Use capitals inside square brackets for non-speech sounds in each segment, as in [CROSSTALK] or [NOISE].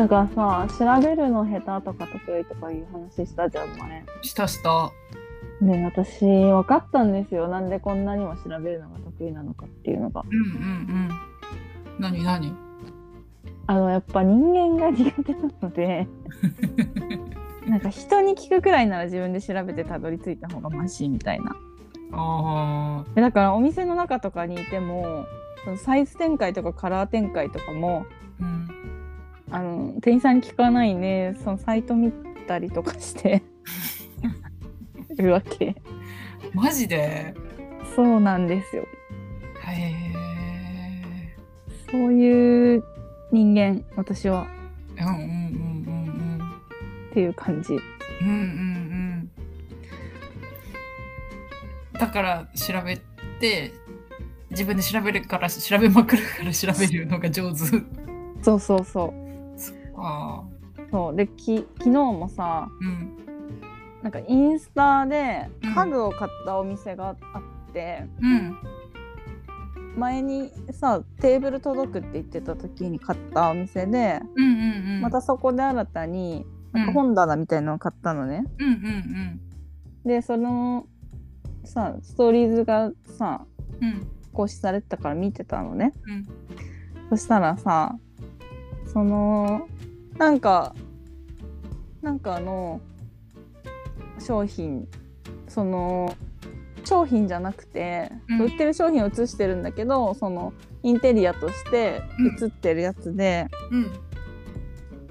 なんかさ調べるの下手とか得意とかいう話したじゃん前したした。ね私分かったんですよなんでこんなにも調べるのが得意なのかっていうのがうんうんうん。何何？あのやっぱ人間が苦手なので [LAUGHS] なんか人に聞くくらいなら自分で調べてたどり着いた方がマシみたいなあでだからお店の中とかにいてもそのサイズ展開とかカラー展開とかもあ。うん。あの店員さんに聞かないねそのサイト見たりとかして [LAUGHS] るわけマジで？そうなんですよへえ。そういう人間私はうんうんうんっていう感じうんうん。うんうんうん。だから調べて、自分で調べるから調べまくるから調べるのが上手。そうそうそうああ。そうでき昨日もさうん。なんかインスタでうん家具を買ったお店があって、うん。前にさテーブル届くって言ってた時に買ったお店で、うんうんうん。またそこで新たになんかうん本棚みたいなのを買ったのね。うんうんでそのさストーリーズがさうん。うん。更新されてたから見てたのね。うんそしたらさそのなんかなんかあの商品その商品じゃなくて、うん売ってる商品を写してるんだけどそのインテリアとして写ってるやつで、うん。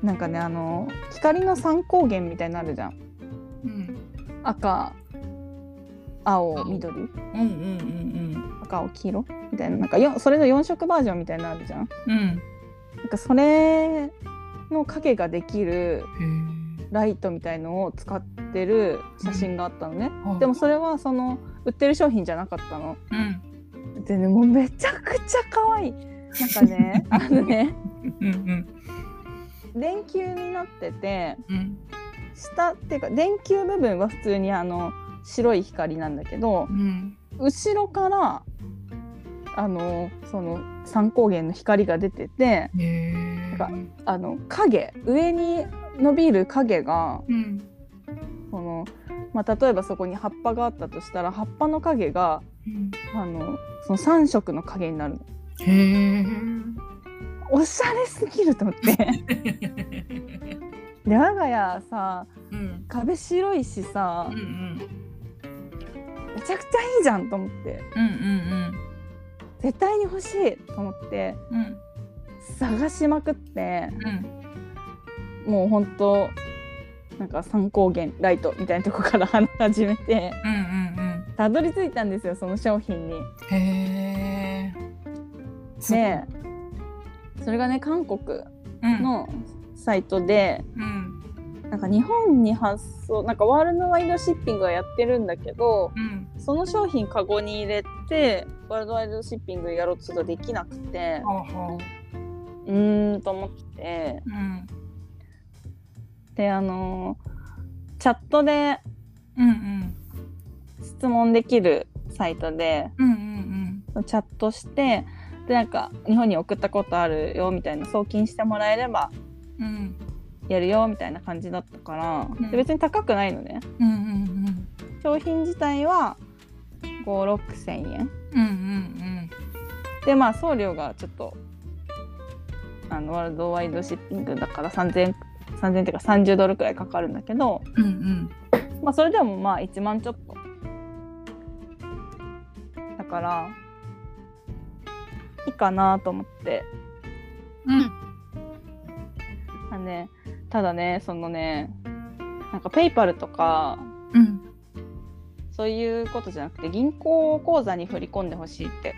なんかねあの光の三光源みたいになるじゃんうん。赤青緑うんうんうん赤青黄色みたいななんかよそれの4色バージョンみたいなのあるじゃんうん。うん。なんかそれの影ができる。ライトみたいのを使ってる写真があったのね、うん。でもそれはその売ってる商品じゃなかったの。うん。でねもうめちゃくちゃ可愛い。なんかね [LAUGHS] あのねうんうん。電球になっててうん。下っていうか電球部分は普通にあの白い光なんだけどうん。後ろからあのその三光源の光が出てて。なんかあの影上に伸びる影がうん。その、まあ、例えばそこに葉っぱがあったとしたら葉っぱの影がうん。あのその3色の影になるの。へえ。おしゃれすぎると思って。[LAUGHS] で我が家さうん。壁白いしさうんうん。めちゃくちゃいいじゃんと思って。うんうん絶対に欲しいと思ってうん探しまくってうんもうほんとなんか三光源ライトみたいなとこから始めてうんうんたどり着いたんですよその商品に。うんへえ。でそれがね韓国うんのサイトでうんなんか日本に発送なんかワールドワイドシッピングはやってるんだけどうん。その商品カゴに入れてワールドワイドシッピングやろうとするとできなくてはあはうーんと思って。あうん。であのチャットでうんうん。質問できるサイトでうんうんチャットしてでなんか日本に送ったことあるよみたいな送金してもらえればうんうんやるよみたいな感じだったから、うん。で別に高くないのね。うんうん商品自体は56000円。うんうんでまあ送料がちょっとあのワールドワイドシッピングだから3000 3000っていうか30ドルくらいかかるんだけどうんうん。まあそれでもまあ1万ちょっと。だからいいかなと思って。うん。あのねただねそのねなんかペイパルとかうん。そういうことじゃなくて銀行口座に振り込んでほしいって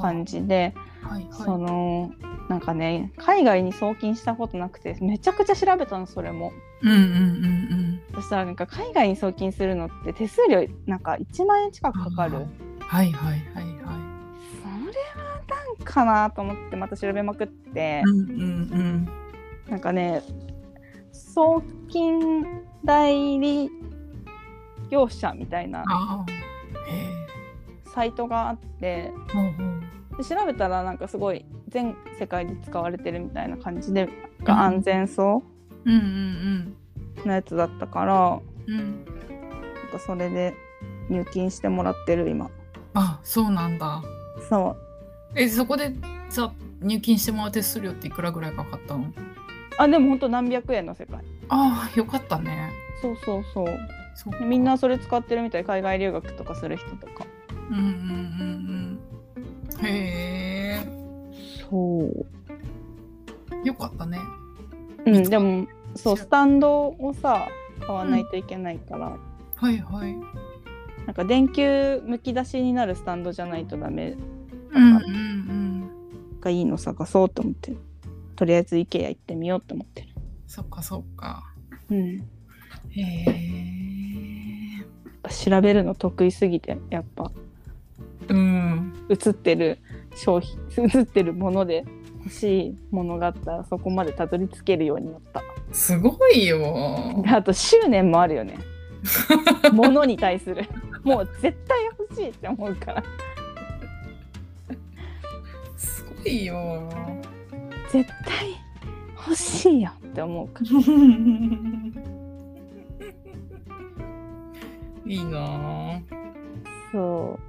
感じで、あはい。そはのなんかね海外に送金したことなくてめちゃくちゃ調べたのそれも。いうんうんうん。そしたらなんか海外に送金するのって手数料なんか1万円近くかかるうんはいはいはいはい。それはなんかなと思ってまた調べまくって、うんうんなんかね送金代理業者みたいなサイトがあってで調べたらなんかすごい全世界で使われてるみたいな感じでが安全そうんうんうなやつだったから、うんうんなんかそれで入金してもらってる今。あそうなんだ。そう。えそこでさ入金してもらう手数料っていくらぐらいかかったの？あでもほんと何百円の世界。ああよかったね。そうそうそう。そみんなそれ使ってるみたい。海外留学とかする人とか。うんうんうんうんへえそう。よかったね。うんでもそうスタンドをさ買わないといけないから、はいはい。なんか電球むき出しになるスタンドじゃないとダメ。うんうんうん。がいいの探そうと思って。るとりあえず IKEA 行ってみようと思ってる。そっかそっか。うん。へえ調べるの得意すぎてやっぱ。うん。映ってる商品 [LAUGHS] 映ってるもので欲しいものがあったらそこまでたどり着けるようになった。すごいよ。であと執念もあるよね。[LAUGHS] ものに対する。もう絶対欲しいって思うから。すごいよ絶対欲しいよって思うから。[LAUGHS] いいなぁそう。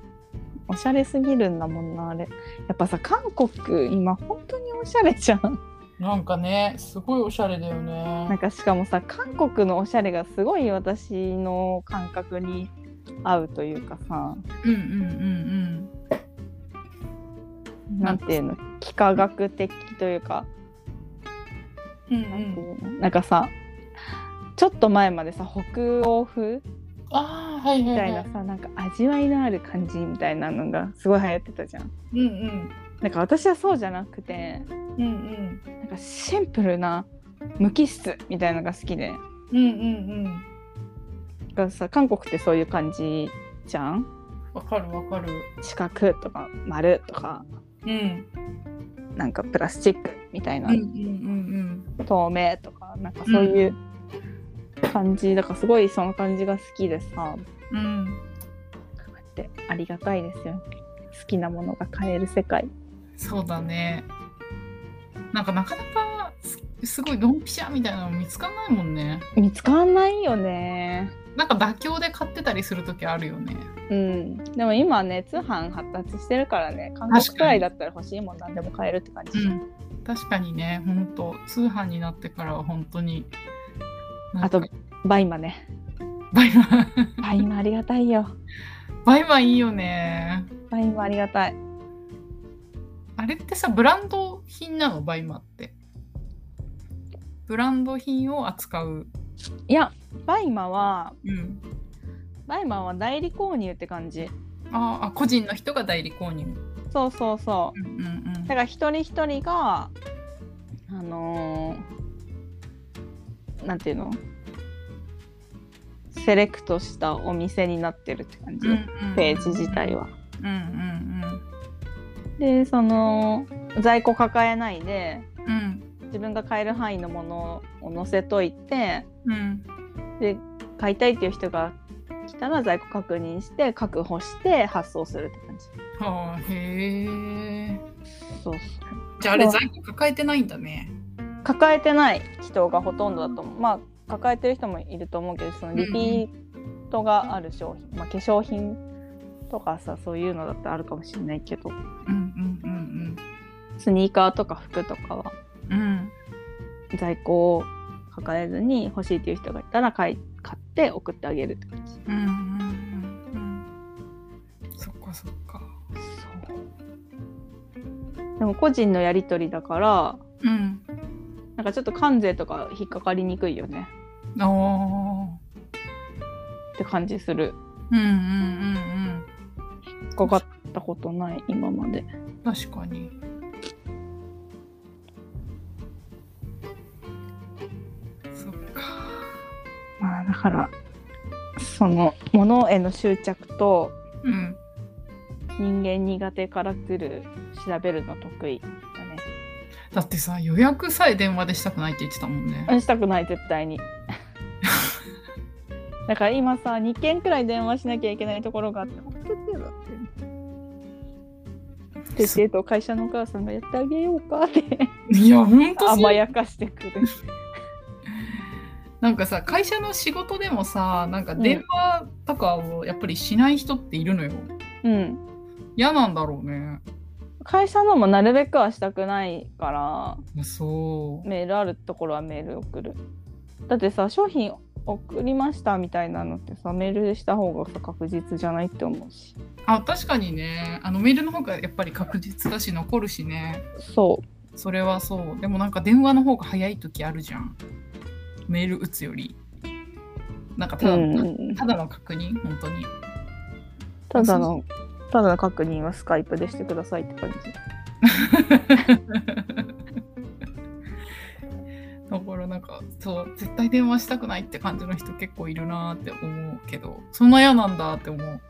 おしゃれすぎるんだもんなあれ。やっぱさ韓国今本当におしゃれじゃん。なんかねすごいおしゃれだよね。なんかしかもさ韓国のおしゃれがすごい私の感覚に合うというかさ。うんうんうんなんていうの幾何学的というか、うんうん。なんかさちょっと前までさ北欧風ああはいみはい。はたいないさなんか味わいのある感じみたいなのがすごい流行ってたじゃん。うんうん。なんか私はそうじゃなくてうんうん。なんかシンプルな無機質みたいなのが好きで。うんうんうん。だからさ韓国ってそういう感じじゃん？わかるわかる。四角とか丸とかうん。なんかプラスチックみたいな、うんうんうん透明とかなんかそういう感じ、だからすごいその感じが好きでさ。こうんってありがたいですよね。好きなものが買える世界。そうだね。なんかなかなかすすごいドンピシャみたいなの見つかんないもんね。見つかんないよねなんか妥協で買ってたりする時あるよね。うん。でも今ね通販発達してるからね韓国くらいだったら欲しいもんなんでも買えるって感じ。確かにねほんと通販になってからは本当にあと BUYMA ね。 BUYMA。ん BUYMA ありがたいよ。 BUYMA いいよね。 BUYMA ありがたい。あれってさブランド品なの？ BUYMA って。ブランド品を扱う。いや BUYMA はうん。 BUYMA は代理購入って感じ。ああ個人の人が代理購入。そうそうそう。んうんうだから一人一人があのーなんていうの？セレクトしたお店になってるって感じ、うんうんうん。ページ自体は。うんうんでその在庫抱えないでうんうん。自分が買える範囲のものを載せといてうんで買いたいっていう人が来たら在庫確認して確保して発送するって感じ。はあへえ。そうそう。じゃああれ在庫抱えてないんだね。抱えてない人がほとんどだと思う。まあ抱えてる人もいると思うけどそのリピートがある商品、まあ、化粧品とかさそういうのだったらあるかもしれないけど。うんうんうんスニーカーとか服とかはうんうん。在庫を抱えずに欲しいっていう人がいたら買い買って送ってあげるって感じ。うんうんうんうん。そっかそっか。でも個人のやり取りだからうん。なんかちょっと関税とか引っかかりにくいよね。ああって感じする。うんうんうん引っかかったことない今まで。うん確かにからその物への執着とうん人間苦手から来る調べるの得意だね。だってさ予約さえ電話でしたくないって言ってたもんねしたくない絶対に。[LAUGHS] だから今さ2件くらい電話しなきゃいけないところがあって本当に嫌だってててと会社のお母さんがやってあげようかっていやほんとそう甘やかしてくる。なんかさ会社の仕事でもさなんか電話とかをやっぱりしない人っているのよ。うん。嫌なんだろうね。会社のもなるべくはしたくないからそう。メールあるところはメール送る。だってさ商品送りましたみたいなのってさメールでした方がさ確実じゃないって思うし。あ確かにねあのメールの方がやっぱり確実だし残るしね。そそれはそう。でもなんか電話の方が早い時あるじゃん。メール打つより。なんかう。ただ,、うん。ただの確認本当に。ただのただの確認はスカイプでしてくださいって感じ。だからなんかそう絶対電話したくないって感じの人結構いるなーって思うけどそんな嫌なんだって思う。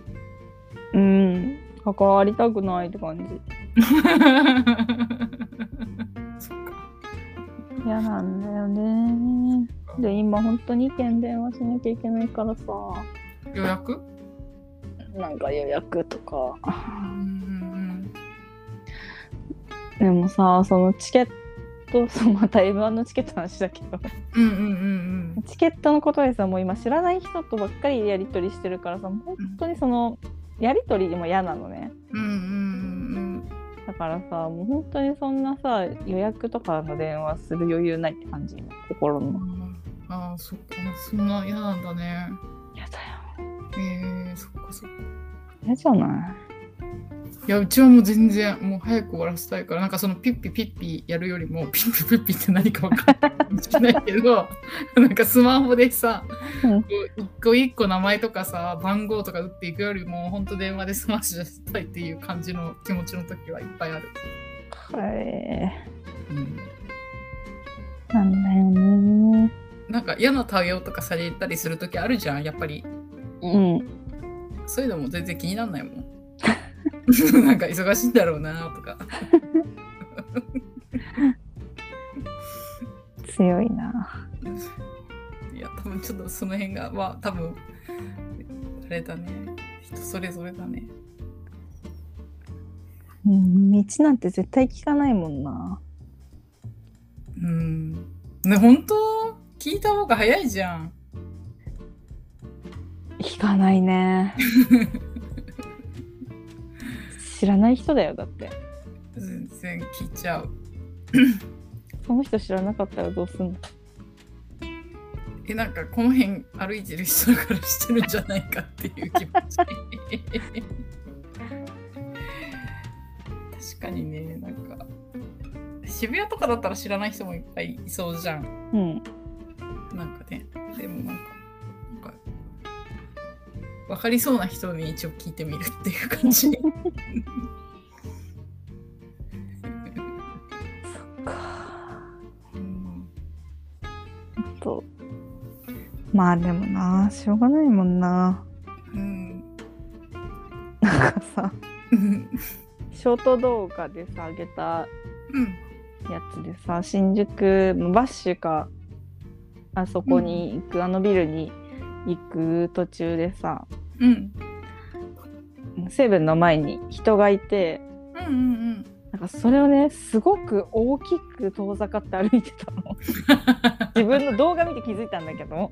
うん。関わりたくないって感じ。[LAUGHS] そっか。嫌なんだよね。で今本当に2件電話しなきゃいけないからさ。予約？なんか予約とか。うんでもさそのチケットそうまた M1 のチケットの話だけど。うんうんうんうん。うんチケットのことでさもう今知らない人とばっかりやり取りしてるからさ本当にそのやり取りも嫌なのね。うんうんうんだからさもう本当にそんなさ予約とかの電話する余裕ないって感じ心のうんああそっかそんな嫌なんだね。嫌だよ。えー、そっかそっか。嫌じゃない？いやうちはもう全然もう早く終わらせたいからなんかそのピッピピッピやるよりもピッピピッピって何か分かんないないけど [LAUGHS] なんかスマホでさ、うん。一個一個名前とかさ番号とか打っていくよりも本当電話で済まししたいっていう感じの気持ちの時はいっぱいある。はいうん。なんだよねなんか嫌な対応とかされたりする時あるじゃんやっぱり。うんそういうのも全然気になんないもん。[LAUGHS] なんか忙しいんだろうなとか。強いな。いや多分ちょっとその辺がまあ多分あれだね。人それぞれだね。うん道なんて絶対聞かないもんな。うん。ね本当？聞いた方が早いじゃん。聞かないね。[LAUGHS] 知らない人だよだって。全然聞いちゃう。その人知らなかったらどうすんの？えなんかこの辺歩いてる人だからしてるんじゃないかっていう気持ち。確かにねなんか渋谷とかだったら知らない人もいっぱいいそうじゃん。うんなんかねでもなんかなんか分かりそうな人に一応聞いてみるっていう感じ。[LAUGHS] うん。とまあでもなしょうがないもんな。うん。なんかさうん [LAUGHS] ショート動画でさ上げたうん。やつでさ新宿バッシュかあそこに行く、あのビルに行く途中でさうん。セブンの前に人がいてうんうんなんかそれをねすごく大きく遠ざかって歩いてたの。[LAUGHS] 自分の動画見て気づいたんだけど、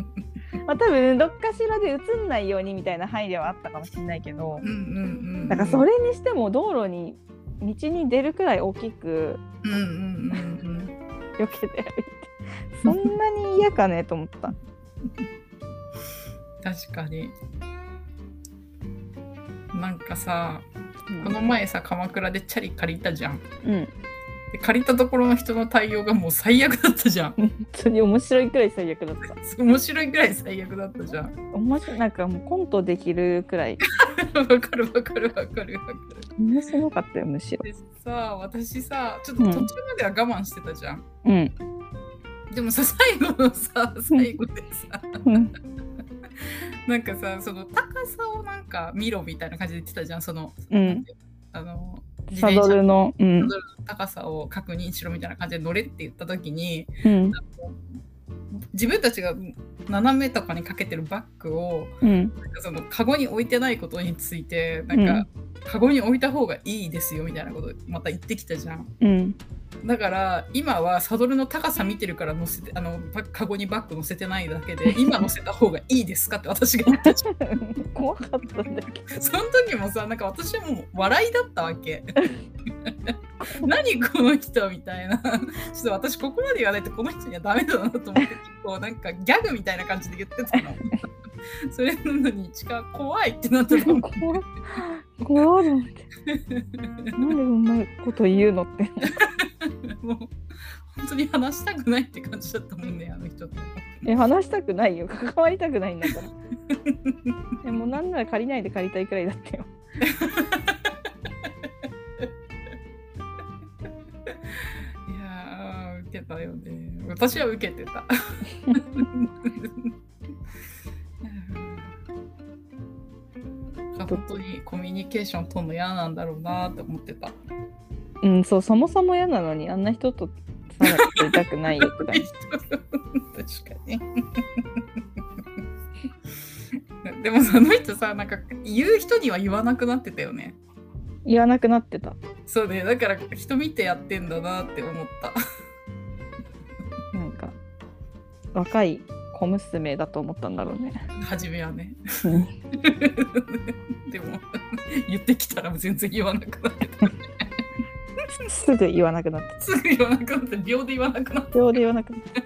[LAUGHS] まあ、多分どっかしらで映んないようにみたいな配慮はあったかもしれないけど。うんうんうんなんかそれにしても道路に道に出るくらい大きくうんうんうんうん。避けて歩いてそんなに嫌かねと思った。確かに。なんかさうん。この前さ鎌倉でチャリ借りたじゃん。うん、で借りたところの人の対応がもう最悪だったじゃん。本当に面白いくらい最悪だった。[LAUGHS] 面白いぐらい最悪だったじゃん。面白いなんかもうコントできるくらい。[LAUGHS] わかるわかるわかるわかる。面白かったよむしろ。でさ私さちょっと途中までは我慢してたじゃん、うんでもさ最後のさ最後でさうん。なんかさその高さをなんか見ろみたいな感じで言ってたじゃん。その、うん。あの自サ転車ドルの、うん。サドルの高さを確認しろみたいな感じで乗れって言った時にうん自分たちが斜めとかにかけてるバッグをうん。なんかそのカゴに置いてないことについてなんか、カゴに置いた方がいいですよみたいなことまた言ってきたじゃん。うん。だから今はサドルの高さ見てるから乗せてあのバカゴにバッグ乗せてないだけで今乗せた方がいいですかって私が言ったじゃん。[LAUGHS] 怖かったんだけど。その時もさなんか私はもう笑いだったわけ [LAUGHS] [LAUGHS] 何この人みたいな。[LAUGHS] ちょっと私ここまで言わないとこの人にはダメだなと思って結構なんかギャグみたいな感じで言ってたの。[LAUGHS] それなのに近怖いってなってたの怖い怖いなんでそんなこと言うのって。もう本当に話したくないって感じだったもんねあの人と。え話したくないよ。関わりたくないんだから。えもうなんなら借りないで借りたいくらいだったよたよね私は受けてた。[LAUGHS] 本当にコミュニケーション取るの嫌なんだろうなって思ってた。うんそうそもそも嫌なのにあんな人とさらっていたくないよとか [LAUGHS] 確かに。でもその人さなんか言う人には言わなくなってたよね。言わなくなってたそうねだから人見てやってんだなって思った。若い小娘だと思ったんだろうね。初めはね。うん。でも言ってきたら全然言わなくなってた。[LAUGHS] すぐ言わなくなってすぐ言わなくなって秒で言わなくなって秒で言わなくなって